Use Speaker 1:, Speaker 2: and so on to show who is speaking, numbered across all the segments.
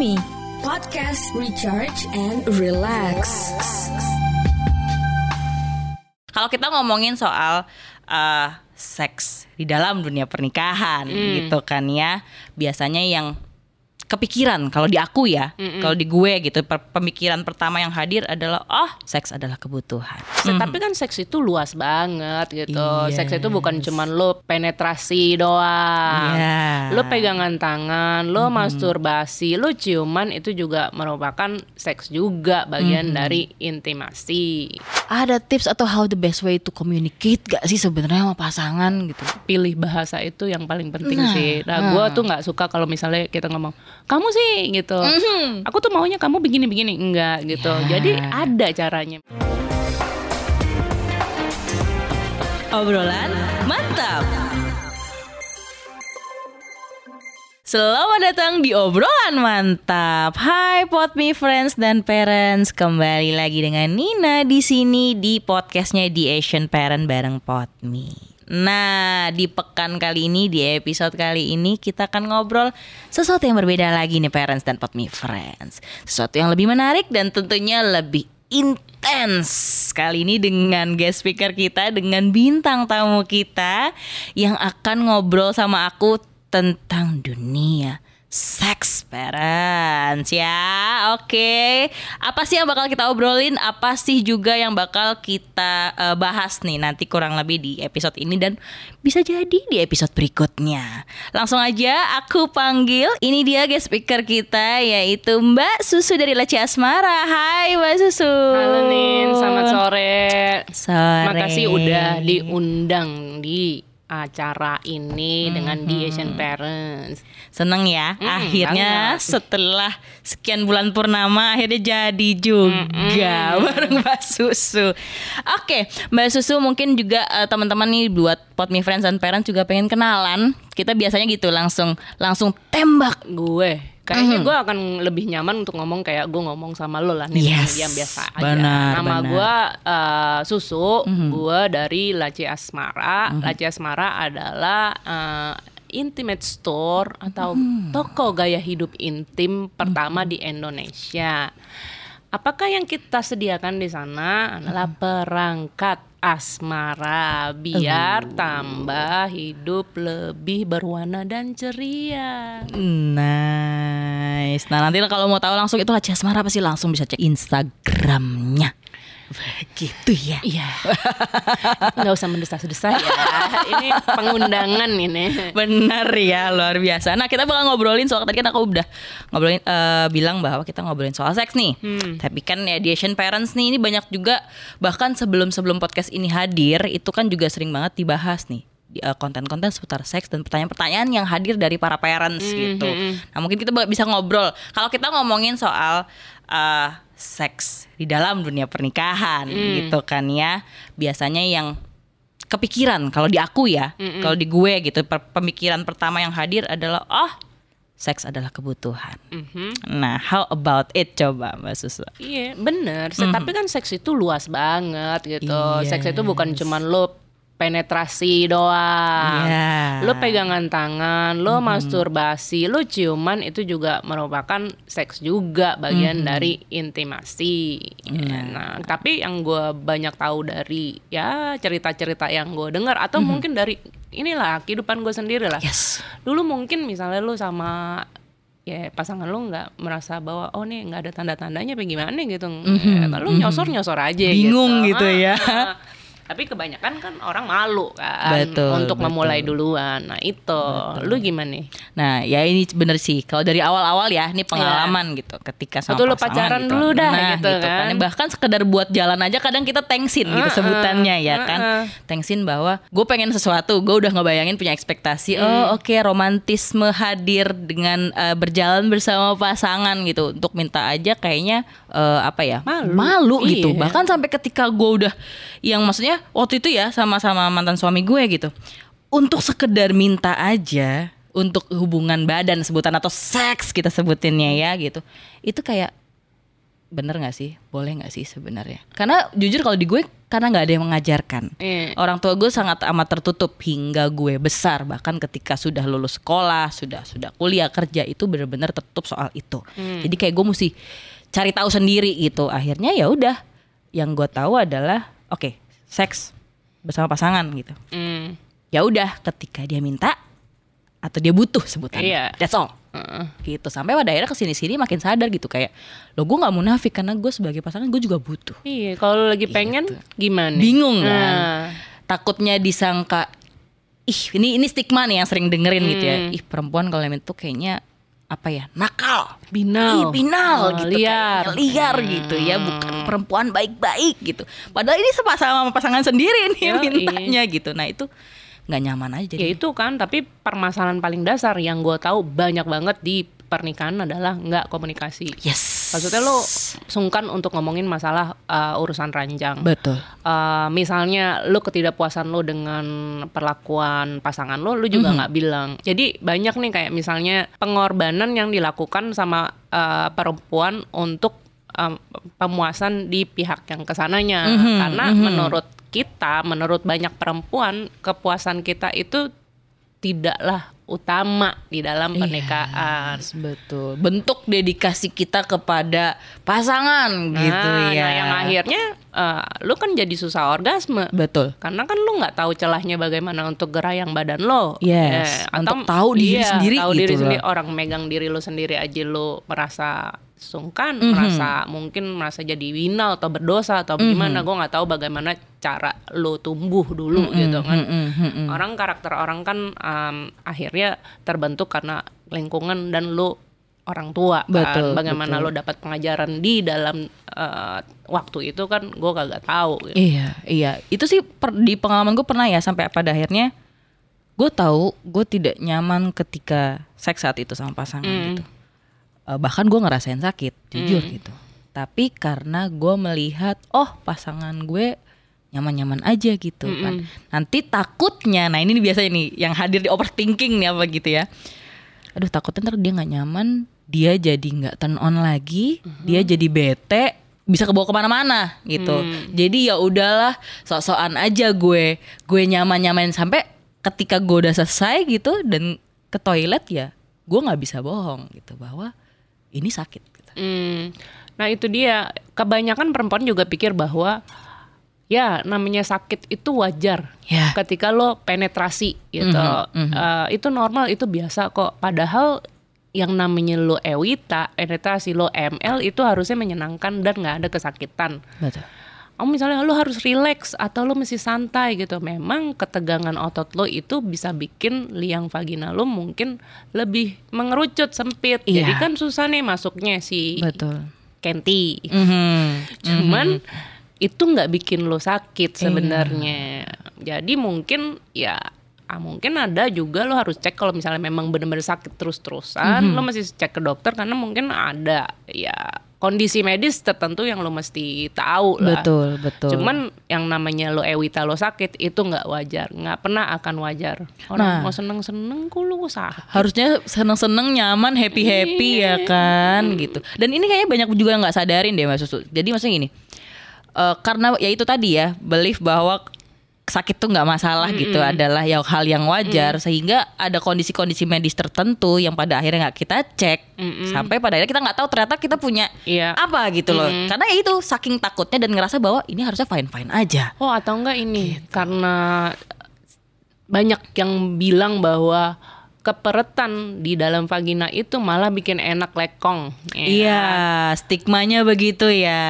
Speaker 1: Me, podcast recharge and relax.
Speaker 2: Kalau kita ngomongin soal uh, seks di dalam dunia pernikahan gitu kan ya, biasanya yang kepikiran kalau di aku ya, kalau di gue gitu, per- pemikiran pertama yang hadir adalah oh, seks adalah kebutuhan.
Speaker 3: Se- Tapi kan seks itu luas banget gitu.
Speaker 2: Yes.
Speaker 3: Seks itu bukan cuman lo penetrasi doang.
Speaker 2: Iya.
Speaker 3: Lo pegangan tangan, lo masturbasi, lo ciuman itu juga merupakan seks juga bagian dari intimasi.
Speaker 2: Ada tips atau how the best way to communicate gak sih sebenarnya sama pasangan gitu?
Speaker 3: Pilih bahasa itu yang paling penting
Speaker 2: Nah,
Speaker 3: sih. Nah, gue tuh nggak suka kalau misalnya kita ngomong kamu sih gitu. Aku tuh maunya kamu begini-begini enggak gitu.
Speaker 2: Ya.
Speaker 3: Jadi ada caranya.
Speaker 2: Obrolan mantap. Selamat datang di obrolan mantap. Hai Pot Me Friends dan Parents, kembali lagi dengan Nina di sini di podcastnya di Asian Parent bareng Pot Me. Nah, di pekan kali ini, di episode kali ini kita akan ngobrol sesuatu yang berbeda lagi nih Parents dan Pot Me Friends. Sesuatu yang lebih menarik dan tentunya lebih intens kali ini dengan guest speaker kita dengan bintang tamu kita yang akan ngobrol sama aku tentang dunia seks parents ya. Oke. Apa sih yang bakal kita obrolin? Apa sih juga yang bakal kita eh, bahas nih nanti kurang lebih di episode ini dan bisa jadi di episode berikutnya. Langsung aja aku panggil. Ini dia guest speaker kita yaitu Mbak Susu dari Leci Asmara. Hai Mbak Susu.
Speaker 3: Halo Nin, selamat sore.
Speaker 2: Sore.
Speaker 3: Makasih udah diundang di acara ini dengan di Asian Parents.
Speaker 2: Seneng ya,
Speaker 3: Mm,
Speaker 2: akhirnya
Speaker 3: banget.
Speaker 2: setelah sekian bulan purnama akhirnya jadi juga bareng Mbak Susu. Oke, Mbak Susu mungkin juga eh, teman-teman nih buat Pot Me Friends and Parents juga pengen kenalan. Kita biasanya gitu langsung langsung tembak.
Speaker 3: Gue kayaknya gue akan lebih nyaman untuk ngomong kayak gue ngomong sama lo lah nih
Speaker 2: Yes,
Speaker 3: yang biasa aja.
Speaker 2: benar,
Speaker 3: Nama gue eh, Susu, gue dari Laci Asmara. Laci Asmara adalah eh, intimate store atau toko gaya hidup intim pertama di Indonesia. Apakah yang kita sediakan di sana adalah perangkat asmara biar tambah hidup lebih berwarna dan ceria.
Speaker 2: Nice. Nah nanti kalau mau tahu langsung itu Laci Asmara pasti langsung bisa cek Instagramnya. Begitu ya.
Speaker 3: Iya. Nggak usah mendesah-desah ya. Ini pengundangan ini.
Speaker 2: Benar ya, luar biasa. Nah, kita bakal ngobrolin soal tadi kan aku udah ngobrolin eh, bilang bahwa kita ngobrolin soal seks nih. Tapi kan ya di Asian Parents nih ini banyak juga bahkan sebelum-sebelum podcast ini hadir itu kan juga sering banget dibahas nih eh, konten-konten seputar seks dan pertanyaan-pertanyaan yang hadir dari para parents gitu. Nah, mungkin kita bisa ngobrol. Kalau kita ngomongin soal eh, seks di dalam dunia pernikahan gitu kan ya. Biasanya yang kepikiran kalau di aku ya, kalau di gue gitu, pemikiran pertama yang hadir adalah oh, seks adalah kebutuhan. Nah, how about it coba Mbak Susu?
Speaker 3: Iya, bener. Se- Tapi kan seks itu luas banget gitu. Seks itu bukan cuman lo penetrasi doang.
Speaker 2: Iya.
Speaker 3: Lo pegangan tangan, lo masturbasi, lo ciuman itu juga merupakan seks juga bagian dari intimasi. Nah, tapi yang gue banyak tahu dari ya cerita-cerita yang gue dengar atau mungkin dari inilah kehidupan gue sendiri lah.
Speaker 2: Yes.
Speaker 3: Dulu mungkin misalnya lo sama ya pasangan lo nggak merasa bahwa oh nih nggak ada tanda-tandanya apa gimana gitu. Ya, lo nyosor-nyosor aja
Speaker 2: Bingung
Speaker 3: gitu.
Speaker 2: gitu ya.
Speaker 3: Tapi kebanyakan kan orang malu kan
Speaker 2: Betul,
Speaker 3: untuk
Speaker 2: betul.
Speaker 3: memulai duluan. Nah, itu. Lu gimana nih?
Speaker 2: Nah, ya ini bener sih. Kalau dari awal-awal ya, ini pengalaman gitu. Ketika sama
Speaker 3: Betul, lu
Speaker 2: pasangan
Speaker 3: pacaran
Speaker 2: gitu.
Speaker 3: dulu dah,
Speaker 2: nah,
Speaker 3: gitu kan.
Speaker 2: Bahkan sekedar buat jalan aja kadang kita tengsin gitu
Speaker 3: Uh-uh,
Speaker 2: sebutannya ya kan.
Speaker 3: uh-uh.
Speaker 2: Tengsin bahwa gue pengen sesuatu, gue udah ngebayangin punya ekspektasi.
Speaker 3: Hmm.
Speaker 2: Oh, oke romantisme hadir dengan eh, berjalan bersama pasangan gitu. Untuk minta aja kayaknya eh, apa ya?
Speaker 3: Malu.
Speaker 2: gitu.
Speaker 3: Iya.
Speaker 2: Bahkan sampai ketika gue udah yang maksudnya waktu itu ya sama-sama mantan suami gue gitu. Untuk sekedar minta aja untuk hubungan badan sebutan atau seks kita sebutinnya ya gitu. Itu kayak bener nggak sih? Boleh nggak sih sebenarnya? Karena jujur kalau di gue karena nggak ada yang mengajarkan.
Speaker 3: Iya.
Speaker 2: Orang tua gue sangat amat tertutup hingga gue besar bahkan ketika sudah lulus sekolah, sudah sudah kuliah kerja itu benar-benar tertutup soal itu. Jadi kayak gue mesti cari tahu sendiri gitu. Akhirnya ya udah yang gue tahu adalah oke seks bersama pasangan gitu.
Speaker 3: Hmm.
Speaker 2: Ya udah ketika dia minta atau dia butuh sebutannya.
Speaker 3: Iya.
Speaker 2: That's all.
Speaker 3: Heeh.
Speaker 2: Gitu sampai pada akhirnya ke sini sini makin sadar gitu kayak lo gue nggak munafik karena gue sebagai pasangan gue juga butuh.
Speaker 3: Iya, kalau lagi pengen gimana?
Speaker 2: bingung kan
Speaker 3: Nah.
Speaker 2: takutnya disangka ih ini ini stigma nih yang sering dengerin gitu ya
Speaker 3: Hmm.
Speaker 2: ih perempuan kalau itu kayaknya apa ya nakal
Speaker 3: Binal.
Speaker 2: ih binal
Speaker 3: Oh,
Speaker 2: gitu
Speaker 3: liar.
Speaker 2: kayaknya, liar gitu ya bukan perempuan baik-baik gitu padahal ini sepasang sama pasangan sendiri nih
Speaker 3: Yoi.
Speaker 2: mintanya gitu nah itu nggak nyaman aja
Speaker 3: Ya
Speaker 2: jadi
Speaker 3: itu kan, tapi permasalahan paling dasar yang gue tahu banyak banget di pernikahan adalah nggak komunikasi.
Speaker 2: yes
Speaker 3: Maksudnya lo sungkan untuk ngomongin masalah uh, urusan ranjang.
Speaker 2: betul
Speaker 3: Uh, misalnya lo ketidakpuasan lo dengan perlakuan pasangan lo, lo juga nggak bilang. Jadi banyak nih kayak misalnya pengorbanan yang dilakukan sama uh, perempuan untuk um, pemuasan di pihak yang ke sananya. Karena menurut kita, menurut banyak perempuan, kepuasan kita itu tidaklah utama di dalam pernikahan.
Speaker 2: Yes, betul bentuk dedikasi kita kepada pasangan gitu
Speaker 3: Nah,
Speaker 2: ya
Speaker 3: nah, yang akhirnya uh, lu kan jadi susah orgasme.
Speaker 2: betul
Speaker 3: Karena kan lu nggak tahu celahnya bagaimana untuk gerayang badan lo.
Speaker 2: Yes,
Speaker 3: Ya,
Speaker 2: untuk tahu diri
Speaker 3: iya,
Speaker 2: sendiri
Speaker 3: tahu
Speaker 2: gitu
Speaker 3: diri
Speaker 2: loh.
Speaker 3: sendiri. Orang megang diri lu sendiri aja lu merasa sungkan,
Speaker 2: Mhm.
Speaker 3: merasa mungkin merasa jadi winal atau berdosa atau gimana. Gue nggak tahu bagaimana cara lu tumbuh dulu
Speaker 2: Mhm,
Speaker 3: gitu kan. Orang karakter orang kan um, akhirnya terbentuk karena lingkungan dan lu orang tua kan.
Speaker 2: Betul,
Speaker 3: Bagaimana
Speaker 2: betul.
Speaker 3: lu dapat pengajaran di dalam uh, waktu itu kan gue kagak tahu. Gitu.
Speaker 2: Iya, iya. Itu sih per- di pengalaman gue pernah ya sampai pada akhirnya gue tahu gue tidak nyaman ketika seks saat itu sama pasangan gitu. Eh, bahkan gue ngerasain sakit, jujur gitu. Tapi karena gue melihat, oh pasangan gue nyaman-nyaman aja gitu kan. Nanti takutnya, nah ini biasanya nih yang hadir di overthinking nih apa gitu ya. Aduh takutnya ntar dia nggak nyaman, dia jadi nggak turn on lagi, dia jadi bete, bisa kebawa ke mana-mana gitu. Jadi ya udahlah, sok-sokan aja gue, gue nyaman-nyamain sampai ketika gue udah selesai gitu dan ke toilet ya, gue nggak bisa bohong gitu bahwa ini sakit. Gitu.
Speaker 3: Hmm. Nah itu dia kebanyakan perempuan juga pikir bahwa ya namanya sakit itu wajar
Speaker 2: Ya.
Speaker 3: ketika lo penetrasi gitu Eh, itu normal itu biasa kok padahal yang namanya lo ewita penetrasi lo ml itu harusnya menyenangkan dan nggak ada kesakitan
Speaker 2: Betul.
Speaker 3: Oh misalnya lo harus relax atau lo mesti santai gitu. Memang ketegangan otot lo itu bisa bikin liang vagina lo mungkin lebih mengerucut sempit.
Speaker 2: Iya.
Speaker 3: Jadi kan susah nih masuknya si
Speaker 2: Betul.
Speaker 3: Kenti.
Speaker 2: Mhm.
Speaker 3: Cuman itu nggak bikin lo sakit sebenarnya. Jadi mungkin ya ah, mungkin ada juga lo harus cek kalau misalnya memang benar-benar sakit terus-terusan, lo mesti cek ke dokter karena mungkin ada ya kondisi medis tertentu yang lo mesti tahu lah.
Speaker 2: Betul, betul.
Speaker 3: Cuman yang namanya lo ewita lo sakit itu nggak wajar, nggak pernah akan wajar.
Speaker 2: Nah.
Speaker 3: Orang mau seneng-seneng kok lo sakit.
Speaker 2: harusnya seneng-seneng nyaman happy happy ya kan gitu dan ini kayaknya banyak juga yang nggak sadarin deh mas Susu jadi maksudnya gini eh, karena ya itu tadi ya belief bahwa sakit tuh nggak masalah gitu adalah ya hal yang wajar. Sehingga ada kondisi-kondisi medis tertentu yang pada akhirnya nggak kita cek. Sampai pada akhirnya kita nggak tahu ternyata kita punya
Speaker 3: Iya.
Speaker 2: apa gitu loh. Karena ya itu saking takutnya dan ngerasa bahwa ini harusnya fine fine aja.
Speaker 3: Oh atau enggak ini
Speaker 2: Gitu.
Speaker 3: karena banyak yang bilang bahwa keperetan di dalam vagina itu malah bikin enak lekong. Ya.
Speaker 2: iya stigmanya begitu ya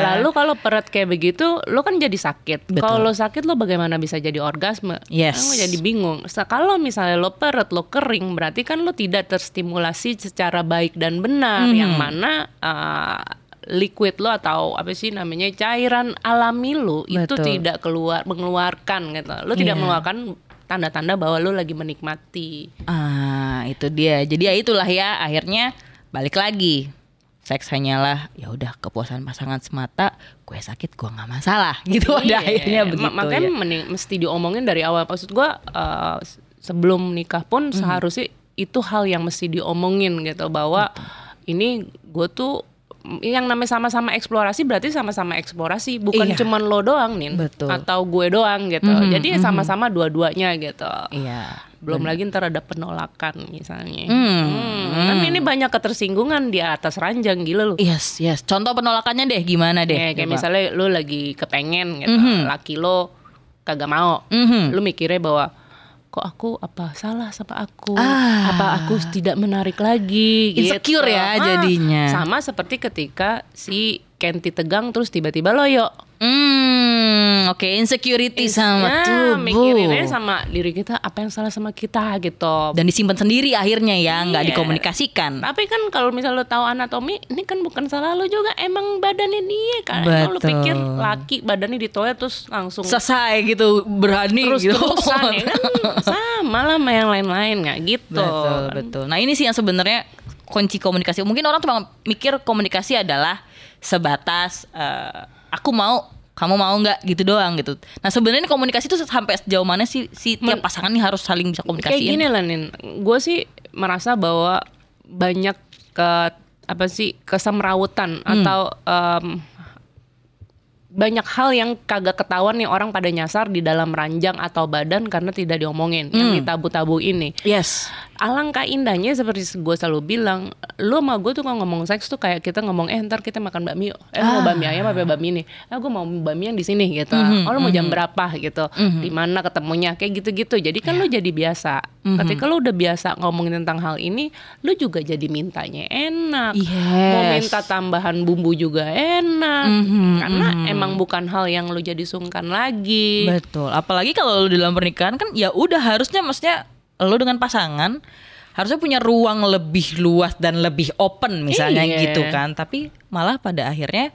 Speaker 3: Lalu kalau peret kayak begitu, lo kan jadi sakit. Kalau lo sakit lo bagaimana bisa jadi orgasme?
Speaker 2: Yes.
Speaker 3: Lo jadi bingung. Kalau misalnya lo peret, lo kering, berarti kan lo tidak terstimulasi secara baik dan benar.
Speaker 2: Mhm.
Speaker 3: Yang mana uh, liquid lo atau apa sih namanya cairan alami lo itu tidak keluar mengeluarkan gitu. Lo tidak
Speaker 2: Iya.
Speaker 3: mengeluarkan tanda-tanda bahwa lo lagi menikmati.
Speaker 2: Ah, itu dia. Jadi ya itulah ya, akhirnya balik lagi. Seks hanyalah ya udah kepuasan pasangan semata. Gue sakit, gue nggak masalah. Gitu pada
Speaker 3: Iya,
Speaker 2: akhirnya
Speaker 3: ma-
Speaker 2: begitu
Speaker 3: makanya
Speaker 2: ya.
Speaker 3: mending- mesti diomongin dari awal. Maksud gua uh, sebelum nikah pun seharusnya itu hal yang mesti diomongin gitu bahwa ini gue tuh yang namanya sama-sama eksplorasi berarti sama-sama eksplorasi bukan
Speaker 2: Iya.
Speaker 3: cuman lo doang nih
Speaker 2: Betul.
Speaker 3: atau gue doang gitu
Speaker 2: Mhm,
Speaker 3: jadi sama-sama dua-duanya gitu
Speaker 2: Iya.
Speaker 3: belum lagi ntar ada penolakan misalnya
Speaker 2: Hmm.
Speaker 3: Hmm, kan ini banyak ketersinggungan di atas ranjang gila lu
Speaker 2: Yes, yes. Contoh penolakannya deh gimana deh?
Speaker 3: Ya, kayak
Speaker 2: Coba.
Speaker 3: misalnya lu lagi kepengen gitu,
Speaker 2: Mhm.
Speaker 3: laki lo kagak mau,
Speaker 2: Mhm.
Speaker 3: lu mikirnya bahwa kok aku apa salah sama aku,
Speaker 2: Ah.
Speaker 3: apa aku tidak menarik lagi,
Speaker 2: Insecure
Speaker 3: gitu.
Speaker 2: ya
Speaker 3: Ah,
Speaker 2: jadinya.
Speaker 3: Sama seperti ketika si Kenti tegang terus tiba-tiba loyo.
Speaker 2: Hmm, oke insecurity sama
Speaker 3: Ya,
Speaker 2: tubuh.
Speaker 3: mikirinnya sama diri kita apa yang salah sama kita gitu.
Speaker 2: Dan disimpan sendiri akhirnya ya, nggak
Speaker 3: Iya.
Speaker 2: dikomunikasikan.
Speaker 3: Tapi kan kalau misalnya lo tahu anatomi, ini kan bukan salah lo juga, emang badannya dia kan. Emang lo pikir laki badannya ditoya terus langsung
Speaker 2: Selesai gitu, berani
Speaker 3: terus
Speaker 2: gitu.
Speaker 3: terusan ya kan sama lah sama yang lain-lain nggak gitu.
Speaker 2: Betul, betul. Nah ini sih yang sebenarnya kunci komunikasi. Mungkin orang tuh mikir komunikasi adalah sebatas eh, aku mau, kamu mau nggak gitu doang gitu. Nah sebenarnya komunikasi itu sampai sejauh mana sih si tiap pasangan nih harus saling bisa
Speaker 3: Kayak
Speaker 2: komunikasi?
Speaker 3: gini lah Nin, gue sih merasa bahwa banyak ke apa sih kesemrawutan
Speaker 2: Hmm.
Speaker 3: atau em, banyak hal yang kagak ketahuan nih orang pada nyasar di dalam ranjang atau badan karena tidak diomongin yang
Speaker 2: Hmm.
Speaker 3: ditabu-tabu ini.
Speaker 2: Yes.
Speaker 3: Alangkah indahnya seperti gue selalu bilang, lu sama gue tuh kalau ngomong seks tuh kayak kita ngomong eh ntar kita makan bakmi. Eh lu mau bakmi ayam apa bakmi ini? Eh gue mau bakmi yang di sini gitu.
Speaker 2: Mhm,
Speaker 3: Oh lu mau jam berapa gitu? Di mana ketemunya? Kayak gitu-gitu. Jadi kan lu
Speaker 2: Iya.
Speaker 3: jadi biasa.
Speaker 2: Mhm.
Speaker 3: Ketika lu udah biasa ngomongin tentang hal ini, lu juga jadi mintanya enak.
Speaker 2: Yes.
Speaker 3: Mau minta tambahan bumbu juga enak.
Speaker 2: Mhm,
Speaker 3: Karena emang bukan hal yang lu jadi sungkan lagi.
Speaker 2: Betul. Apalagi kalau lu dalam pernikahan kan ya udah harusnya maksudnya lu dengan pasangan harusnya punya ruang lebih luas dan lebih open misalnya
Speaker 3: Iya.
Speaker 2: gitu kan. Tapi malah pada akhirnya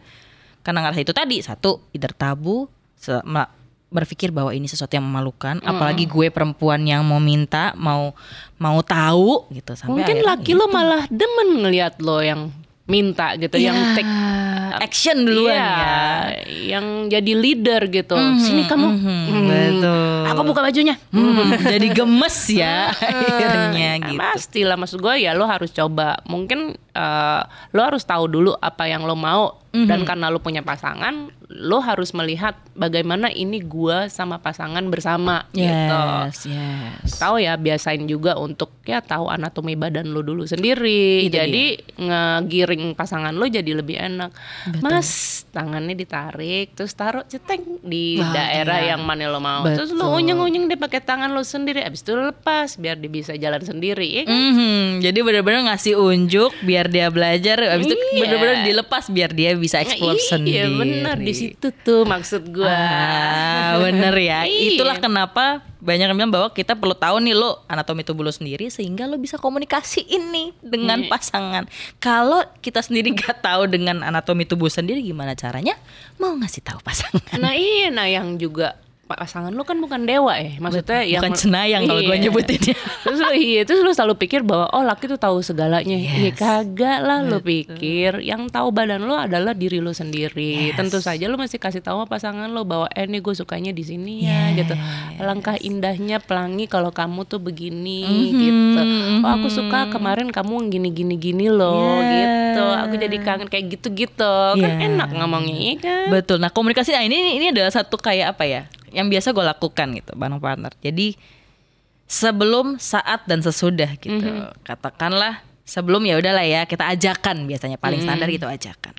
Speaker 2: karena ngerasa itu tadi satu either tabu berpikir bahwa ini sesuatu yang memalukan apalagi gue perempuan yang mau minta mau mau tahu gitu sampai
Speaker 3: Mungkin laki lo malah demen ngelihat lo yang minta gitu, yang
Speaker 2: Ya,
Speaker 3: take
Speaker 2: action duluan
Speaker 3: Iya,
Speaker 2: ya.
Speaker 3: yang jadi leader gitu. Sini kamu,
Speaker 2: mhm,
Speaker 3: Hmm,
Speaker 2: betul.
Speaker 3: Aku buka bajunya.
Speaker 2: Hmm, jadi gemes ya akhirnya
Speaker 3: Nah,
Speaker 2: gitu.
Speaker 3: Pastilah maksud gue ya lo harus coba. Mungkin eh, lo harus tahu dulu apa yang lo mau
Speaker 2: Mhm.
Speaker 3: dan karena lo punya pasangan, lo harus melihat bagaimana ini gue sama pasangan bersama gitu.
Speaker 2: Yes, yes.
Speaker 3: Tahu ya biasain juga untuk ya tahu anatomi badan lo dulu sendiri.
Speaker 2: Itu
Speaker 3: jadi ngegiring pasangan lo jadi lebih enak. Mas, tangannya ditarik terus taruh ceteng di
Speaker 2: Wah,
Speaker 3: daerah
Speaker 2: iya.
Speaker 3: yang mana lo mau. Terus lo
Speaker 2: Betul.
Speaker 3: unyeng-unyeng deh pakai tangan lo sendiri. Abis itu lo lepas biar dia bisa jalan sendiri. Ya kan?
Speaker 2: Mhm, jadi benar-benar ngasih unjuk biar dia belajar, habis itu
Speaker 3: Iya.
Speaker 2: benar-benar dilepas biar dia bisa explore
Speaker 3: Iya,
Speaker 2: sendiri.
Speaker 3: benar di situ tuh maksud gua.
Speaker 2: Ah, bener ya.
Speaker 3: Iya.
Speaker 2: Itulah kenapa banyak yang bilang bahwa kita perlu tahu nih lo anatomi tubuh lo sendiri sehingga lo bisa komunikasi ini dengan
Speaker 3: Iya.
Speaker 2: pasangan. Kalau kita sendiri nggak tahu dengan anatomi tubuh sendiri gimana caranya? Mau ngasih tahu pasangan.
Speaker 3: Nah iya, nah yang juga pasangan lu kan bukan dewa ya, maksudnya yang
Speaker 2: Bukan cenayang kalau gue
Speaker 3: Iya.
Speaker 2: nyebutinnya.
Speaker 3: terus lu iya, terus lu selalu pikir bahwa oh laki tuh tahu segalanya. Iya
Speaker 2: Yes.
Speaker 3: kagak lah lu pikir. Yang tahu badan lu adalah diri lu sendiri.
Speaker 2: Yes.
Speaker 3: Tentu saja lu masih kasih tahu pasangan lu bahwa eh nih gue sukanya di sini ya gitu. Alangkah indahnya pelangi kalau kamu tuh begini
Speaker 2: Mhm,
Speaker 3: gitu. Oh aku suka kemarin kamu gini gini gini loh
Speaker 2: Yeah.
Speaker 3: gitu. Aku jadi kangen kayak gitu-gitu. Kan
Speaker 2: Yeah.
Speaker 3: enak ngomongnya iya kan.
Speaker 2: Betul. Nah komunikasi nah ini ini adalah satu kayak apa ya? Yang biasa gue lakukan gitu bareng partner. Jadi sebelum, saat dan sesudah gitu. Katakanlah sebelum ya udahlah ya kita ajakan biasanya paling standar gitu ajakan.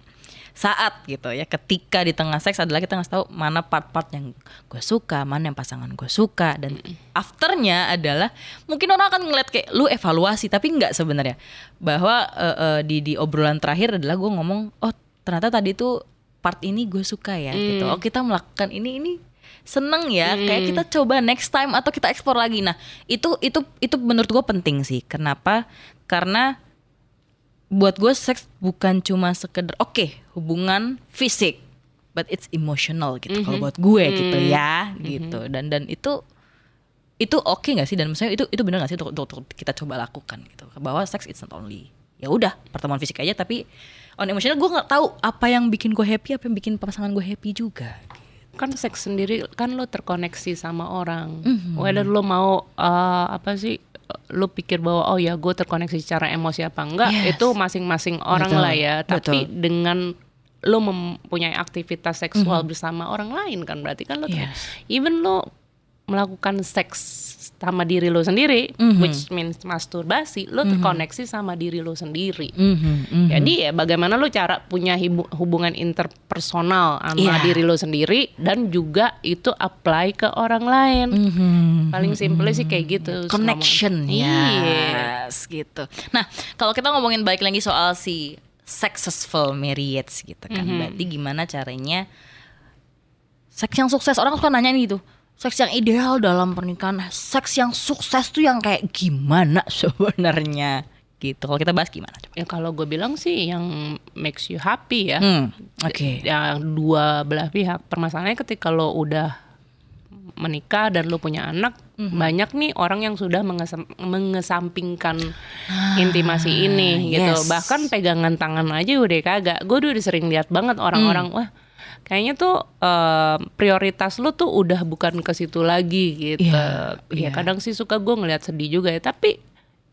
Speaker 2: Saat gitu ya ketika di tengah seks adalah kita ngasih tahu mana part-part yang gue suka, mana yang pasangan gue suka dan afternya adalah mungkin orang akan ngeliat kayak lu evaluasi tapi nggak sebenarnya bahwa eh, eh, di di obrolan terakhir adalah gue ngomong oh ternyata tadi tuh part ini gue suka ya gitu. Oh kita melakukan ini ini seneng ya kayak kita coba next time atau kita explore lagi. Nah itu itu itu menurut gue penting sih. Kenapa? Karena buat gue seks bukan cuma sekedar oke hubungan fisik, but it's emotional gitu. Kalau buat gue gitu ya gitu. Dan dan itu itu oke nggak sih dan misalnya itu itu benar nggak sih untuk, untuk, untuk kita coba lakukan gitu bahwa seks it's not only ya udah pertemuan fisik aja tapi on emotional gue nggak tahu apa yang bikin gue happy apa yang bikin pasangan gue happy juga
Speaker 3: kan seks sendiri kan lo terkoneksi sama orang
Speaker 2: Mhm.
Speaker 3: whether lo mau uh, apa sih lu pikir bahwa oh ya gue terkoneksi secara emosi apa enggak
Speaker 2: Yes.
Speaker 3: itu masing-masing orang
Speaker 2: Betul,
Speaker 3: lah ya tapi
Speaker 2: betul.
Speaker 3: dengan lu mempunyai aktivitas seksual bersama orang lain kan berarti kan lu
Speaker 2: Yes.
Speaker 3: even lu melakukan seks sama diri lu sendiri
Speaker 2: Mhm.
Speaker 3: which means masturbasi lu terkoneksi sama diri lu sendiri
Speaker 2: Mhm, mhm.
Speaker 3: jadi ya bagaimana lu cara punya hubungan interpersonal sama
Speaker 2: Iya.
Speaker 3: diri lu sendiri dan juga itu apply ke orang lain.
Speaker 2: Mhm.
Speaker 3: Paling simple sih kayak gitu. terus
Speaker 2: connection.
Speaker 3: Iya.
Speaker 2: yes gitu nah kalau kita ngomongin balik lagi soal si successful marriage gitu kan
Speaker 3: Mhm.
Speaker 2: berarti gimana caranya seks yang sukses orang suka nanya nih gitu seks yang ideal dalam pernikahan seks yang sukses tuh yang kayak gimana sebenarnya gitu kalau kita bahas gimana coba
Speaker 3: Ya kalau gue bilang sih yang makes you happy ya.
Speaker 2: hmm, oke
Speaker 3: Yang dua belah pihak. Permasalahannya ketika lo udah menikah dan lo punya anak,
Speaker 2: Mhm.
Speaker 3: banyak nih orang yang sudah mengesam- mengesampingkan intimasi ini gitu.
Speaker 2: Ah, yes.
Speaker 3: Bahkan pegangan tangan aja udah kagak. Gue udah sering lihat banget orang-orang
Speaker 2: Hmm.
Speaker 3: wah kayaknya tuh eh, prioritas lo tuh udah bukan ke situ lagi gitu.
Speaker 2: Iya, iya.
Speaker 3: Ya kadang sih suka gue ngeliat sedih juga ya, tapi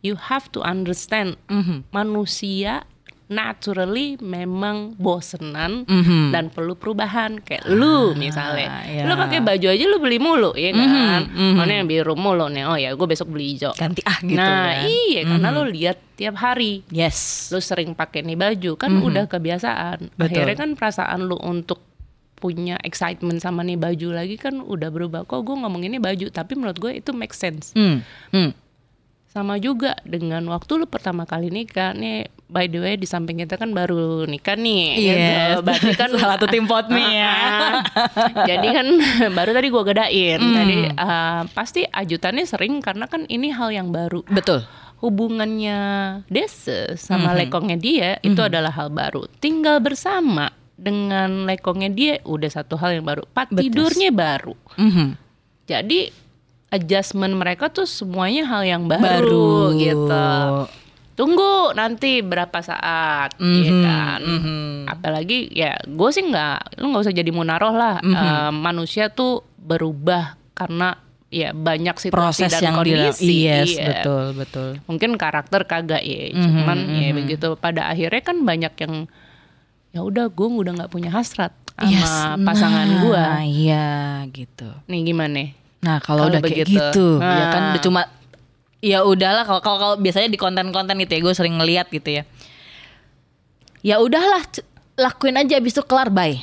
Speaker 3: you have to understand
Speaker 2: Mhm.
Speaker 3: manusia naturally memang bosenan
Speaker 2: Mhm.
Speaker 3: dan perlu perubahan kayak lu misalnya
Speaker 2: iya.
Speaker 3: lu pakai baju aja lu beli mulu ya kan
Speaker 2: mhm.
Speaker 3: mana yang biru mulu nih oh ya gue besok beli hijau
Speaker 2: ganti ah gitu
Speaker 3: nah
Speaker 2: kan.
Speaker 3: iya karena lu lihat tiap hari
Speaker 2: yes
Speaker 3: lu sering pakai nih baju kan udah kebiasaan
Speaker 2: Betul.
Speaker 3: akhirnya kan perasaan lu untuk punya excitement sama nih baju lagi kan udah berubah kok gue ngomong ini baju tapi menurut gue itu make sense
Speaker 2: hmm. Hmm.
Speaker 3: sama juga dengan waktu lu pertama kali nikah nih by the way di samping kita kan baru nikah nih
Speaker 2: Yes.
Speaker 3: gitu. berarti kan
Speaker 2: Salah satu tim pot me ya.
Speaker 3: Ah, jadi kan baru tadi gua gedain
Speaker 2: Hmm.
Speaker 3: jadi ah, pasti ajutannya sering karena kan ini hal yang baru
Speaker 2: betul
Speaker 3: hubungannya Dese sama
Speaker 2: Mhm.
Speaker 3: lekongnya dia itu adalah hal baru tinggal bersama dengan lekongnya dia udah satu hal yang baru Pat
Speaker 2: Betul.
Speaker 3: tidurnya baru
Speaker 2: Mhm.
Speaker 3: jadi adjustment mereka tuh semuanya hal yang baru,
Speaker 2: Baru.
Speaker 3: gitu. Tunggu nanti berapa saat, ya
Speaker 2: Mhm,
Speaker 3: kan?
Speaker 2: mhm.
Speaker 3: Apalagi ya gue sih nggak, lu nggak usah jadi munaroh lah.
Speaker 2: Mhm.
Speaker 3: Eh, manusia tuh berubah karena ya banyak situasi
Speaker 2: proses
Speaker 3: dan
Speaker 2: yang
Speaker 3: kondisi.
Speaker 2: yes
Speaker 3: Iya.
Speaker 2: betul betul
Speaker 3: Mungkin karakter kagak ya,
Speaker 2: Mhm,
Speaker 3: cuman ya
Speaker 2: mhm.
Speaker 3: begitu. Pada akhirnya kan banyak yang ya udah gue udah nggak punya hasrat sama
Speaker 2: Yes,
Speaker 3: pasangan
Speaker 2: nah,
Speaker 3: gue.
Speaker 2: iya gitu
Speaker 3: Nih gimana?
Speaker 2: nah kalau udah kayak
Speaker 3: begitu.
Speaker 2: gitu ya kan
Speaker 3: Nah.
Speaker 2: udah cuma ya udahlah kalau kalau biasanya di konten-konten gitu ya gue sering ngeliat gitu ya ya udahlah lakuin aja abis itu kelar bye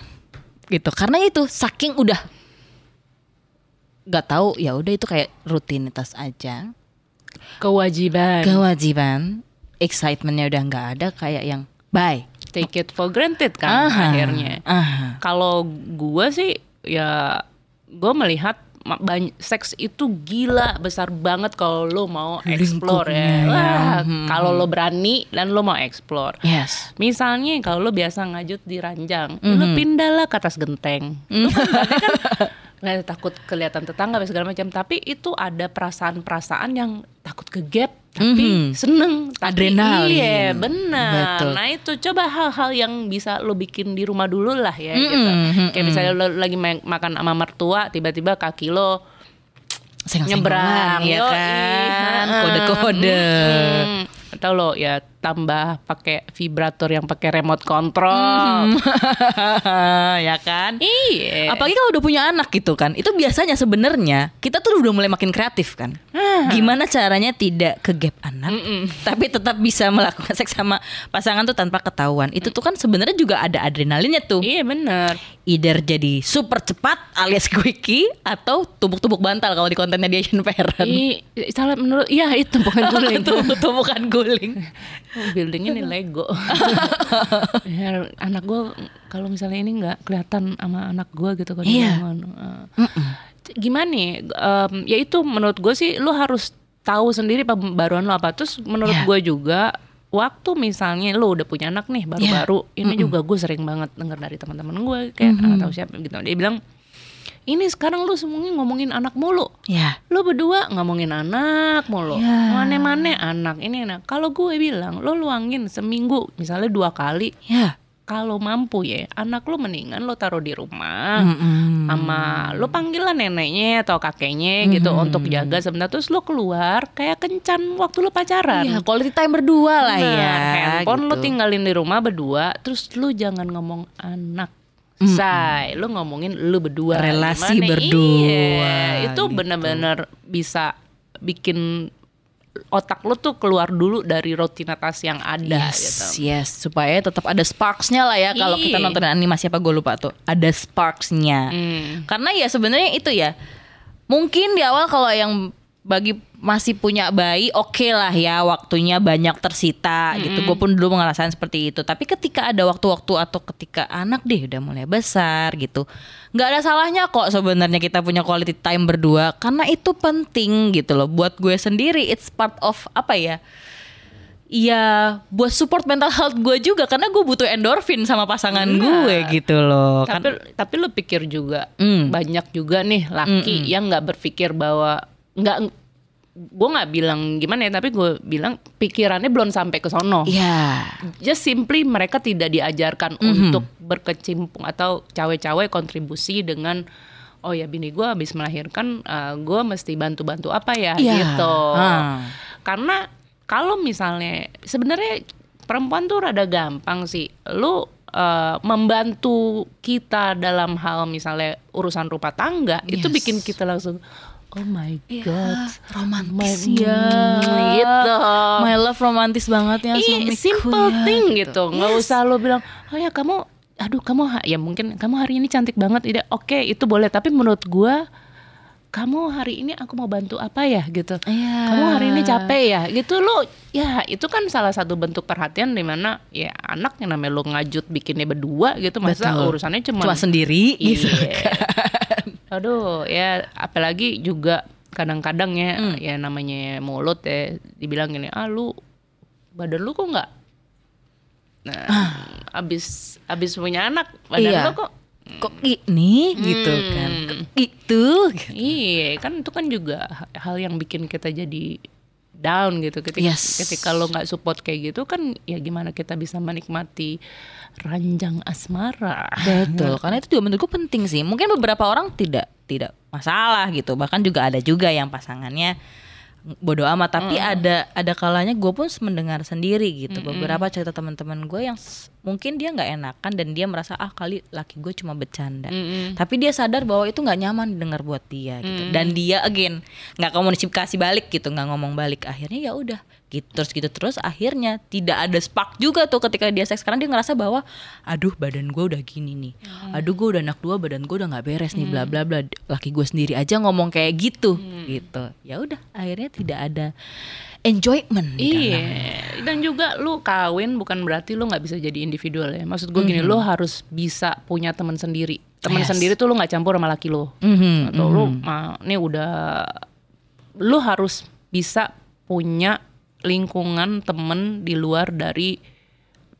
Speaker 2: gitu karena itu saking udah nggak tahu ya udah itu kayak rutinitas aja
Speaker 3: Kewajiban.
Speaker 2: kewajiban excitementnya udah nggak ada kayak yang bye
Speaker 3: take it for granted kan
Speaker 2: Aha,
Speaker 3: akhirnya. Kalau gue sih ya gue melihat seks itu gila besar banget kalau lo mau explore ya.
Speaker 2: Lingkupnya, ya.
Speaker 3: Wah,
Speaker 2: Hmm.
Speaker 3: kalau lo berani dan lo mau explore.
Speaker 2: yes
Speaker 3: Misalnya kalau lo biasa ngajut di ranjang, lo
Speaker 2: Mhm.
Speaker 3: pindahlah ke atas genteng. Lo kan berarti kan nggak takut kelihatan tetangga segala macam, tapi itu ada perasaan-perasaan yang takut ke tapi
Speaker 2: Mhm.
Speaker 3: seneng tapi
Speaker 2: Adrenalin.
Speaker 3: iya benar
Speaker 2: Betul.
Speaker 3: nah itu coba hal-hal yang bisa lo bikin di rumah dulu lah ya
Speaker 2: Mhm,
Speaker 3: gitu
Speaker 2: mhm,
Speaker 3: kayak misalnya lo lagi ma- makan sama mertua tiba-tiba kaki lo nyebrang
Speaker 2: ya kan kode-kode
Speaker 3: Mm-mm. atau lo ya tambah pakai vibrator yang pakai remote control.
Speaker 2: Ya kan?
Speaker 3: Iya.
Speaker 2: Apalagi kalau udah punya anak gitu kan itu biasanya sebenarnya kita tuh udah mulai makin kreatif kan. Gimana caranya tidak ke gap anak tapi tetap bisa melakukan seks sama pasangan tuh tanpa ketahuan. Itu tuh kan sebenarnya juga ada adrenalinnya tuh.
Speaker 3: Iya benar
Speaker 2: either jadi super cepat alias quickie atau tumbuk-tumbuk bantal kalau di kontennya di Asian Parent
Speaker 3: salah menurut iya itu bukan guling.
Speaker 2: tumbuk-tumbukan guling
Speaker 3: Buildingnya nih Lego. ya, anak gue kalau misalnya ini nggak kelihatan sama anak gue gitu kan.
Speaker 2: Iya.
Speaker 3: bangun. Eh, gimana nih? Em, ya itu menurut gue sih lo harus tahu sendiri pembaruan lo apa. Terus menurut
Speaker 2: Iya.
Speaker 3: gue juga waktu misalnya lo udah punya anak nih baru-baru, ini juga gue sering banget denger dari teman-teman gue kayak atau siapa gitu. Dia bilang ini sekarang lu semuanya ngomongin anak mulu.
Speaker 2: Ya.
Speaker 3: Lo berdua ngomongin anak mulu.
Speaker 2: Ya.
Speaker 3: mana-mana anak ini anak. Kalau gue bilang lo luangin seminggu misalnya dua kali.
Speaker 2: Ya.
Speaker 3: Kalau mampu ya anak lu mendingan lo taruh di rumah sama lo panggil lah neneknya atau kakeknya gitu untuk jaga sebentar. Terus lo keluar kayak kencan waktu lo pacaran.
Speaker 2: Iya, quality time berdua lah
Speaker 3: Bener,
Speaker 2: ya.
Speaker 3: handphone
Speaker 2: gitu.
Speaker 3: tinggalin di rumah berdua terus lu jangan ngomong anak say lu ngomongin lu berdua
Speaker 2: Relasi
Speaker 3: Gimana?
Speaker 2: berdua,
Speaker 3: iya, itu
Speaker 2: gitu.
Speaker 3: bener-bener bisa bikin otak lu tuh keluar dulu dari rutinitas yang ada
Speaker 2: yes,
Speaker 3: gitu
Speaker 2: yes, supaya tetap ada sparksnya lah ya kalau kita
Speaker 3: Iya.
Speaker 2: nonton animasi apa gue lupa tuh, ada sparksnya.
Speaker 3: Hmm.
Speaker 2: Karena ya sebenarnya itu ya, mungkin di awal kalau yang bagi masih punya bayi oke lah ya waktunya banyak tersita gitu. Gue pun dulu ngerasain seperti itu. Tapi ketika ada waktu-waktu atau ketika anak deh udah mulai besar gitu, nggak ada salahnya kok sebenarnya kita punya quality time berdua karena itu penting gitu loh. Buat gue sendiri it's part of apa ya? Iya, buat support mental health gue juga karena gue butuh endorfin sama pasangan gue gitu loh. Kan
Speaker 3: tapi tapi lu pikir juga
Speaker 2: Hmm.
Speaker 3: banyak juga nih laki yang nggak berpikir bahwa nggak gue nggak bilang gimana ya tapi gue bilang pikirannya belum sampai ke sono
Speaker 2: Iya.
Speaker 3: just simply mereka tidak diajarkan untuk berkecimpung atau cawe-cawe kontribusi dengan oh ya bini gue habis melahirkan gue mesti bantu-bantu apa ya
Speaker 2: Iya.
Speaker 3: gitu
Speaker 2: Ah.
Speaker 3: karena kalau misalnya sebenarnya perempuan tuh rada gampang sih lu eh, membantu kita dalam hal misalnya urusan rumah tangga itu
Speaker 2: Yes.
Speaker 3: bikin kita langsung oh my god
Speaker 2: romantis
Speaker 3: My-
Speaker 2: ya
Speaker 3: gitu.
Speaker 2: My love romantis banget ya
Speaker 3: Iya,
Speaker 2: suamiku
Speaker 3: simple
Speaker 2: ya,
Speaker 3: thing gitu. Nggak usah lo bilang, oh ya kamu, aduh kamu, ha- ya mungkin kamu hari ini cantik banget. Ida, oke itu boleh. Tapi menurut gua, kamu hari ini aku mau bantu apa ya gitu.
Speaker 2: Iya.
Speaker 3: Kamu hari ini capek ya gitu lo. Ya itu kan salah satu bentuk perhatian di mana ya anak yang namanya lo ngajut bikinnya berdua gitu. Masa
Speaker 2: Betul.
Speaker 3: urusannya cuma
Speaker 2: Cuma sendiri gitu
Speaker 3: Iya. Aduh, ya apalagi juga kadang-kadang ya
Speaker 2: Hmm.
Speaker 3: ya namanya mulut ya dibilang gini, "Ah lu badan lu kok nggak Nah, abis abis punya anak badan
Speaker 2: Ah. Iya.
Speaker 3: lu kok
Speaker 2: Kok ini gitu
Speaker 3: Hmm.
Speaker 2: kan Kok itu gitu.
Speaker 3: Iya, kan itu kan juga hal yang bikin kita jadi down gitu ketika
Speaker 2: Yes.
Speaker 3: ketika lo nggak support kayak gitu kan ya gimana kita bisa menikmati ranjang asmara.
Speaker 2: Betul, karena itu juga menurut gue penting sih. Mungkin beberapa orang tidak tidak masalah gitu. Bahkan juga ada juga yang pasangannya bodoh amat. Tapi ada ada kalanya gue pun mendengar sendiri gitu. Beberapa cerita teman-teman gue yang mungkin dia nggak enakan dan dia merasa ah kali laki gue cuma bercanda. Tapi dia sadar bahwa itu nggak nyaman didengar buat dia gitu. Dan dia again nggak komunikasi balik gitu, nggak ngomong balik. Akhirnya ya udah gitu terus gitu terus akhirnya tidak ada spark juga tuh ketika dia seks. Karena dia ngerasa bahwa aduh badan gue udah gini nih. Aduh gue udah anak dua badan gue udah nggak beres nih bla bla bla. Laki gue sendiri aja ngomong kayak gitu gitu. Ya udah akhirnya tidak ada enjoyment di dalam.
Speaker 3: Iya, dan juga lu kawin bukan berarti lu nggak bisa jadi individual ya. Maksud gue gini, lu harus bisa punya teman sendiri. Teman
Speaker 2: Yes.
Speaker 3: sendiri tuh lu nggak campur sama laki lu.
Speaker 2: Mhm,
Speaker 3: Atau lu, ma, ini udah, lu harus bisa punya lingkungan temen di luar dari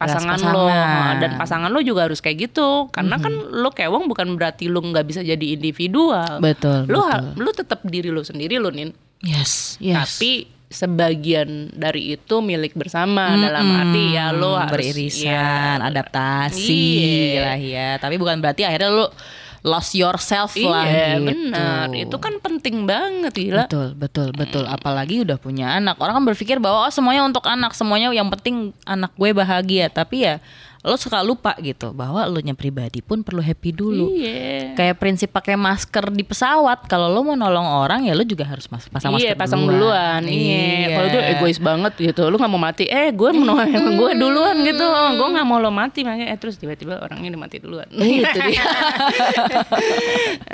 Speaker 3: pasangan, lo
Speaker 2: pasangan.
Speaker 3: dan pasangan lo juga harus kayak gitu karena kan lo kewong bukan berarti lo nggak bisa jadi individual
Speaker 2: Betul,
Speaker 3: lo
Speaker 2: betul.
Speaker 3: lo tetap diri lo sendiri lo nin
Speaker 2: yes yes
Speaker 3: tapi sebagian dari itu milik bersama dalam arti ya lo harus
Speaker 2: beririsan
Speaker 3: ya,
Speaker 2: adaptasi
Speaker 3: Iya.
Speaker 2: lah ya tapi bukan berarti akhirnya lu lost yourself lah
Speaker 3: iya
Speaker 2: gitu
Speaker 3: benar itu kan penting banget gila
Speaker 2: Betul, betul, betul. Apalagi udah punya anak. Orang kan berpikir bahwa oh semuanya untuk anak, semuanya yang penting anak gue bahagia. Tapi ya lo suka lupa gitu bahwa lo nya pribadi pun perlu happy dulu.
Speaker 3: iya
Speaker 2: Kayak prinsip pakai masker di pesawat. Kalau lo mau nolong orang ya lo juga harus mas- pasang
Speaker 3: iya
Speaker 2: masker
Speaker 3: pasang duluan, iya. Kalau itu egois banget gitu, lu nggak mau mati, eh gue mau nolongin gue duluan gitu, gue nggak mau lo mati makanya, eh terus tiba-tiba orangnya udah mati duluan.
Speaker 2: Eh, itu dia.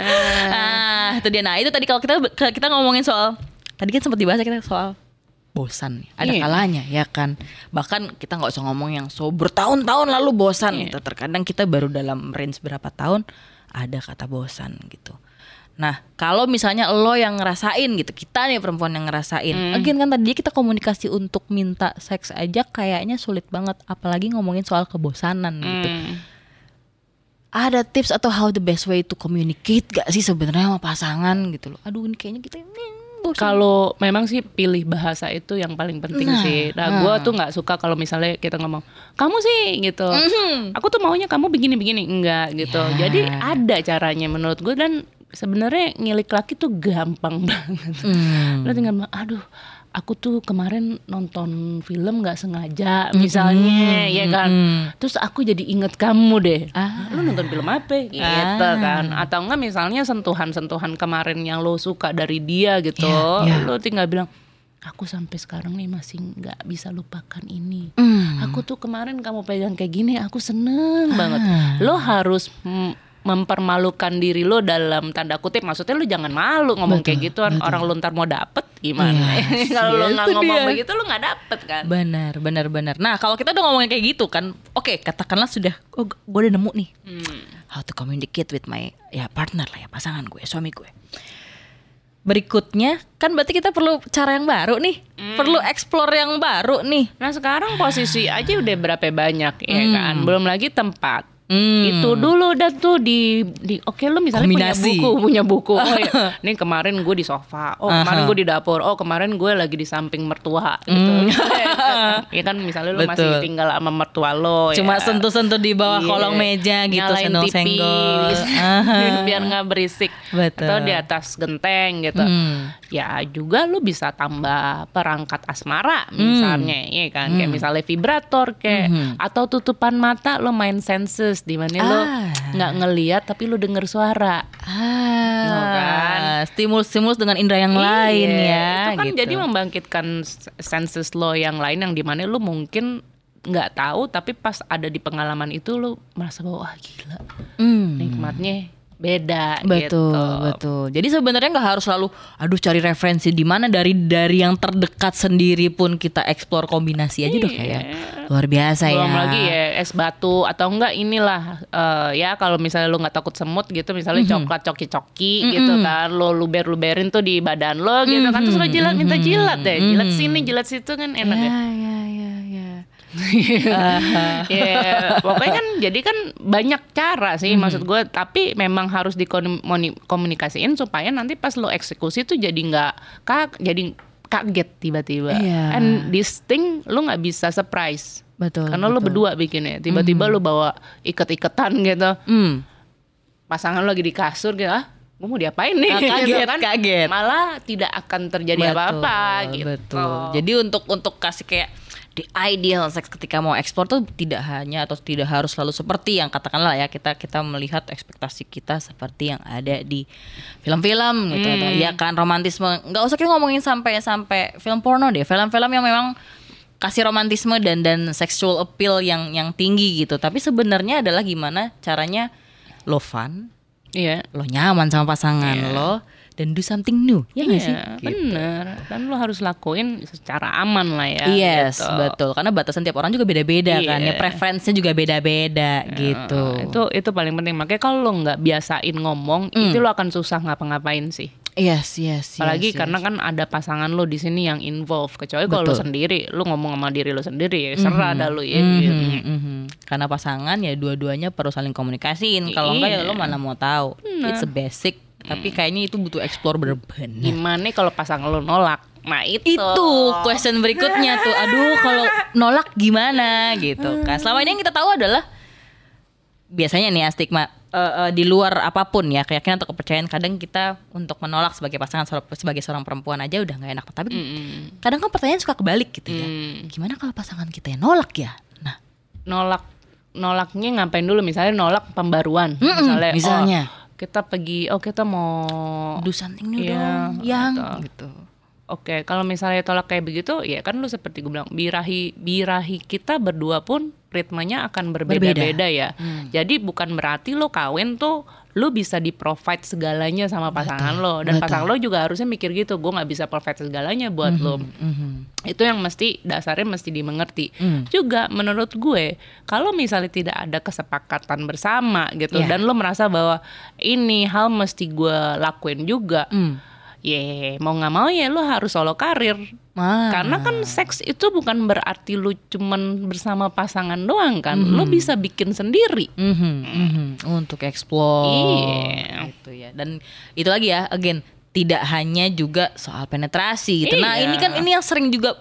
Speaker 2: ah, itu dia. Nah, itu tadi kalau kita kita ngomongin soal tadi kan sempat dibahas ya kita soal bosan. Ada
Speaker 3: Iya.
Speaker 2: kalanya ya kan. Bahkan kita nggak usah ngomong yang so bertahun-tahun lalu bosan gitu. Terkadang kita baru dalam range berapa tahun ada kata bosan gitu. Nah, kalau misalnya lo yang ngerasain gitu, kita nih perempuan yang ngerasain. Again kan tadi kita komunikasi untuk minta seks aja kayaknya sulit banget, apalagi ngomongin soal kebosanan gitu
Speaker 3: Hmm.
Speaker 2: ada tips atau how the best way to communicate gak sih sebenarnya sama pasangan gitu loh. Aduh ini kayaknya kita ini
Speaker 3: Kalau memang sih pilih bahasa itu yang paling penting
Speaker 2: Nah,
Speaker 3: sih. Nah, gue tuh nggak suka kalau misalnya kita ngomong kamu sih gitu.
Speaker 2: Mhm.
Speaker 3: Aku tuh maunya kamu begini-begini enggak gitu.
Speaker 2: Ya.
Speaker 3: Jadi ada caranya menurut gue dan sebenarnya ngilik laki tuh gampang banget.
Speaker 2: Hmm.
Speaker 3: Lo tinggal aduh aku tuh kemarin nonton film nggak sengaja misalnya ya kan terus aku jadi inget kamu deh
Speaker 2: Ah.
Speaker 3: lu nonton film apa gitu
Speaker 2: Ah.
Speaker 3: kan atau enggak misalnya sentuhan-sentuhan kemarin yang lo suka dari dia gitu
Speaker 2: Iya, iya.
Speaker 3: lo tinggal bilang aku sampai sekarang nih masih nggak bisa lupakan ini
Speaker 2: Hmm.
Speaker 3: aku tuh kemarin kamu pegang kayak gini aku seneng banget
Speaker 2: Ah.
Speaker 3: lo harus mm, mempermalukan diri lo dalam tanda kutip maksudnya lo jangan malu ngomong kayak gitu orang lo ntar mau dapet gimana
Speaker 2: Yes,
Speaker 3: kalau lo
Speaker 2: yes,
Speaker 3: nggak
Speaker 2: itu
Speaker 3: ngomong
Speaker 2: dia.
Speaker 3: begitu lo nggak dapet kan
Speaker 2: Benar, benar, benar. Nah, kalau kita udah ngomongin kayak gitu kan, oke, katakanlah sudah, oh, gue udah nemu nih,
Speaker 3: Hmm.
Speaker 2: how to communicate with my ya partner lah ya, pasangan gue, suami gue. Berikutnya, kan berarti kita perlu cara yang baru nih,
Speaker 3: Hmm.
Speaker 2: perlu explore yang baru nih.
Speaker 3: nah sekarang posisi aja udah berapa banyak ya kan belum lagi tempat
Speaker 2: Hmm.
Speaker 3: itu dulu dan tuh di di oke lu misalnya punya
Speaker 2: Kombinasi.
Speaker 3: buku punya buku oh ya ini kemarin gue di sofa oh kemarin
Speaker 2: Aha.
Speaker 3: gue di dapur oh kemarin gue lagi di samping mertua gitu ya kan misalnya lu masih
Speaker 2: Hmm.
Speaker 3: Tinggal sama mertua lo
Speaker 2: Cuma
Speaker 3: ya.
Speaker 2: sentuh-sentuh di bawah
Speaker 3: Iya.
Speaker 2: kolong meja gitu,
Speaker 3: Nyalain
Speaker 2: senggol-senggol.
Speaker 3: Biar nggak berisik
Speaker 2: Betul.
Speaker 3: atau di atas genteng gitu
Speaker 2: Hmm.
Speaker 3: ya juga lu bisa tambah perangkat asmara misalnya ya kan
Speaker 2: Hmm.
Speaker 3: kayak misalnya vibrator kayak atau tutupan mata lo main senses di mana lo
Speaker 2: Ah.
Speaker 3: nggak ngeliat tapi lo denger suara Tuh kan.
Speaker 2: Ah, stimulus-stimulus dengan indera yang lain
Speaker 3: Iya,
Speaker 2: ya.
Speaker 3: itu kan
Speaker 2: gitu.
Speaker 3: jadi membangkitkan senses lo yang lain yang di mana lo mungkin nggak tahu tapi pas ada di pengalaman itu lo merasa bahwa wah gila
Speaker 2: Hmm.
Speaker 3: nikmatnya beda
Speaker 2: Betul,
Speaker 3: gitu.
Speaker 2: betul. Jadi sebenarnya nggak harus selalu, aduh cari referensi di mana dari dari yang terdekat sendiri pun kita explore kombinasi aja udah kayak luar biasa
Speaker 3: Belum
Speaker 2: ya.
Speaker 3: lagi ya es batu atau enggak inilah eh, ya kalau misalnya lu nggak takut semut gitu misalnya
Speaker 2: Mhm.
Speaker 3: coklat coki-coki gitu kan lo luber-luberin tuh di badan lo gitu kan terus lo jilat minta jilat deh jilat sini jilat situ kan enak ya.
Speaker 2: Ya, ya, ya, ya.
Speaker 3: Ya, pokoknya kan jadi kan banyak cara sih
Speaker 2: Mhm.
Speaker 3: maksud gue tapi memang harus dikomunikasiin supaya nanti pas lo eksekusi tuh jadi nggak kak jadi kaget tiba-tiba
Speaker 2: Iya.
Speaker 3: and this thing lo nggak bisa surprise
Speaker 2: Betul.
Speaker 3: karena lo berdua bikinnya tiba-tiba lo bawa iket-iketan gitu
Speaker 2: Hmm.
Speaker 3: pasangan lo lagi di kasur gitu ah gue mau diapain nih
Speaker 2: Ah, kaget,
Speaker 3: Gitu kan.
Speaker 2: kaget.
Speaker 3: malah tidak akan terjadi apa-apa gitu
Speaker 2: Betul. Jadi untuk untuk kasih kayak the ideal sex ketika mau ekspor tuh tidak hanya atau tidak harus selalu seperti yang katakanlah ya kita kita melihat ekspektasi kita seperti yang ada di film-film gitu atau
Speaker 3: Hmm.
Speaker 2: ya kan romantisme. Nggak usah kita ngomongin sampai sampai film porno deh film-film yang memang kasih romantisme dan dan sexual appeal yang yang tinggi gitu. Tapi sebenarnya adalah gimana caranya lo fun
Speaker 3: iya.
Speaker 2: lo nyaman sama pasangan lo dan do something new ya nggak sih
Speaker 3: Iya,
Speaker 2: Gitu.
Speaker 3: bener. Dan lo harus lakuin secara aman lah ya.
Speaker 2: Yes,
Speaker 3: gitu.
Speaker 2: betul. Karena batasan tiap orang juga beda-beda kan. Ya preferensinya juga beda-beda gitu.
Speaker 3: Nah, itu itu paling penting. Makanya kalau lo nggak biasain ngomong,
Speaker 2: Hmm.
Speaker 3: itu lo akan susah ngapa-ngapain sih.
Speaker 2: Yes, yes, yes.
Speaker 3: Apalagi
Speaker 2: yes.
Speaker 3: karena kan ada pasangan lo di sini yang involve. Kecuali kalau lo sendiri, lo ngomong sama diri lo sendiri, ya serah dah lo ya.
Speaker 2: Mhm,
Speaker 3: gitu.
Speaker 2: mhm. Karena pasangan ya dua-duanya perlu saling komunikasiin. Kalau enggak ya
Speaker 3: Iya.
Speaker 2: lo mana mau tahu. It's a basic. Tapi kayaknya itu butuh explore bener-bener.
Speaker 3: Gimana kalau pasangan lo nolak? Nah itu.
Speaker 2: Itu question berikutnya tuh. Aduh, kalau nolak gimana gitu kan. Selama ini yang kita tahu adalah biasanya nih ya stigma eh, eh, di luar apa pun ya keyakinan atau kepercayaan kadang kita untuk menolak sebagai pasangan sebagai seorang perempuan aja udah nggak enak. Tapi
Speaker 3: Mm-mm.
Speaker 2: kadang kan pertanyaan suka kebalik gitu ya.
Speaker 3: Mm.
Speaker 2: gimana kalau pasangan kita yang nolak ya? Nah.
Speaker 3: Nolak nolaknya ngapain dulu? Misalnya nolak pembaruan.
Speaker 2: Mm-mm,
Speaker 3: misalnya oh,
Speaker 2: misalnya.
Speaker 3: kita pergi oh kita mau
Speaker 2: do something new
Speaker 3: Iya,
Speaker 2: dong yang
Speaker 3: atau-
Speaker 2: gitu.
Speaker 3: Oke, kalau misalnya tolak kayak begitu, ya kan lu seperti gue bilang, birahi birahi kita berdua pun ritmenya akan berbeda-beda ya.
Speaker 2: Hmm.
Speaker 3: Jadi bukan berarti lo kawin tuh lu bisa di provide segalanya sama pasangan lo dan
Speaker 2: betul.
Speaker 3: pasangan lo juga harusnya mikir gitu, gue nggak bisa provide segalanya buat lo.
Speaker 2: Mhm.
Speaker 3: Itu yang mesti dasarnya mesti dimengerti.
Speaker 2: Hmm.
Speaker 3: Juga menurut gue, kalau misalnya tidak ada kesepakatan bersama gitu
Speaker 2: Iya.
Speaker 3: dan lo merasa bahwa ini hal mesti gue lakuin juga.
Speaker 2: Hmm.
Speaker 3: Ya mau nggak mau ya lo harus solo karir.
Speaker 2: Ah.
Speaker 3: Karena kan seks itu bukan berarti lu cuman bersama pasangan doang kan. Lo bisa bikin sendiri.
Speaker 2: Mhm, mhm. untuk explore
Speaker 3: Iya.
Speaker 2: gitu ya dan itu lagi ya again tidak hanya juga soal penetrasi gitu. Nah,
Speaker 3: Iya.
Speaker 2: ini kan ini yang sering juga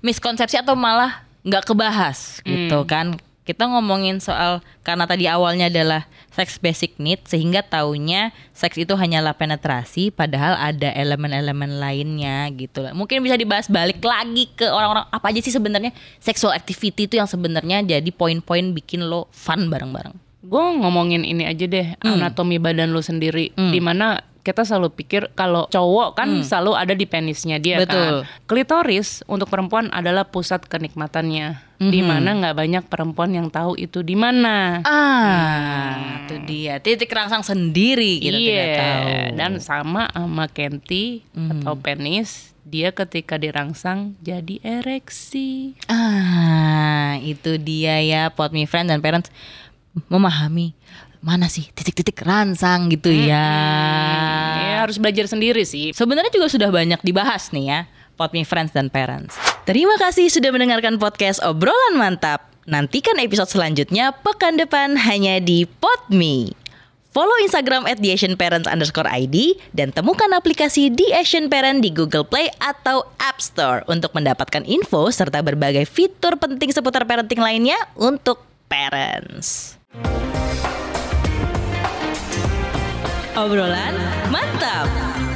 Speaker 2: miskonsepsi atau malah nggak kebahas gitu
Speaker 3: Hmm.
Speaker 2: kan. Kita ngomongin soal karena tadi awalnya adalah sex basic need sehingga taunya seks itu hanyalah penetrasi padahal ada elemen-elemen lainnya gitu. Mungkin bisa dibahas balik lagi ke orang-orang apa aja sih sebenarnya sexual activity itu yang sebenarnya jadi poin-poin bikin lo fun bareng-bareng.
Speaker 3: Gue ngomongin ini aja deh,
Speaker 2: Hmm.
Speaker 3: anatomi badan lu sendiri. Di mana kita selalu pikir kalau cowok kan selalu ada di penisnya dia
Speaker 2: Hmm. Betul.
Speaker 3: kan. Klitoris untuk perempuan adalah pusat kenikmatannya.
Speaker 2: Hmm.
Speaker 3: Di mana nggak banyak perempuan yang tahu itu di mana.
Speaker 2: Ah, itu dia titik rangsang sendiri kita
Speaker 3: iya,
Speaker 2: tidak tahu.
Speaker 3: dan sama sama Kenti
Speaker 2: Hmm.
Speaker 3: atau penis, dia ketika dirangsang jadi ereksi.
Speaker 2: Ah, itu dia ya pot me friends dan parents memahami mana sih titik-titik ransang gitu ya.
Speaker 3: Ya harus belajar sendiri sih.
Speaker 2: Sebenarnya juga sudah banyak dibahas nih ya, pot me friends dan parents. Terima kasih sudah mendengarkan podcast obrolan mantap. Nantikan episode selanjutnya pekan depan hanya di Podme. Follow Instagram at theasianparents underscore ID dan temukan aplikasi The Asian Parent di Google Play atau App Store untuk mendapatkan info serta berbagai fitur penting seputar parenting lainnya untuk parents. Obrolan mantap.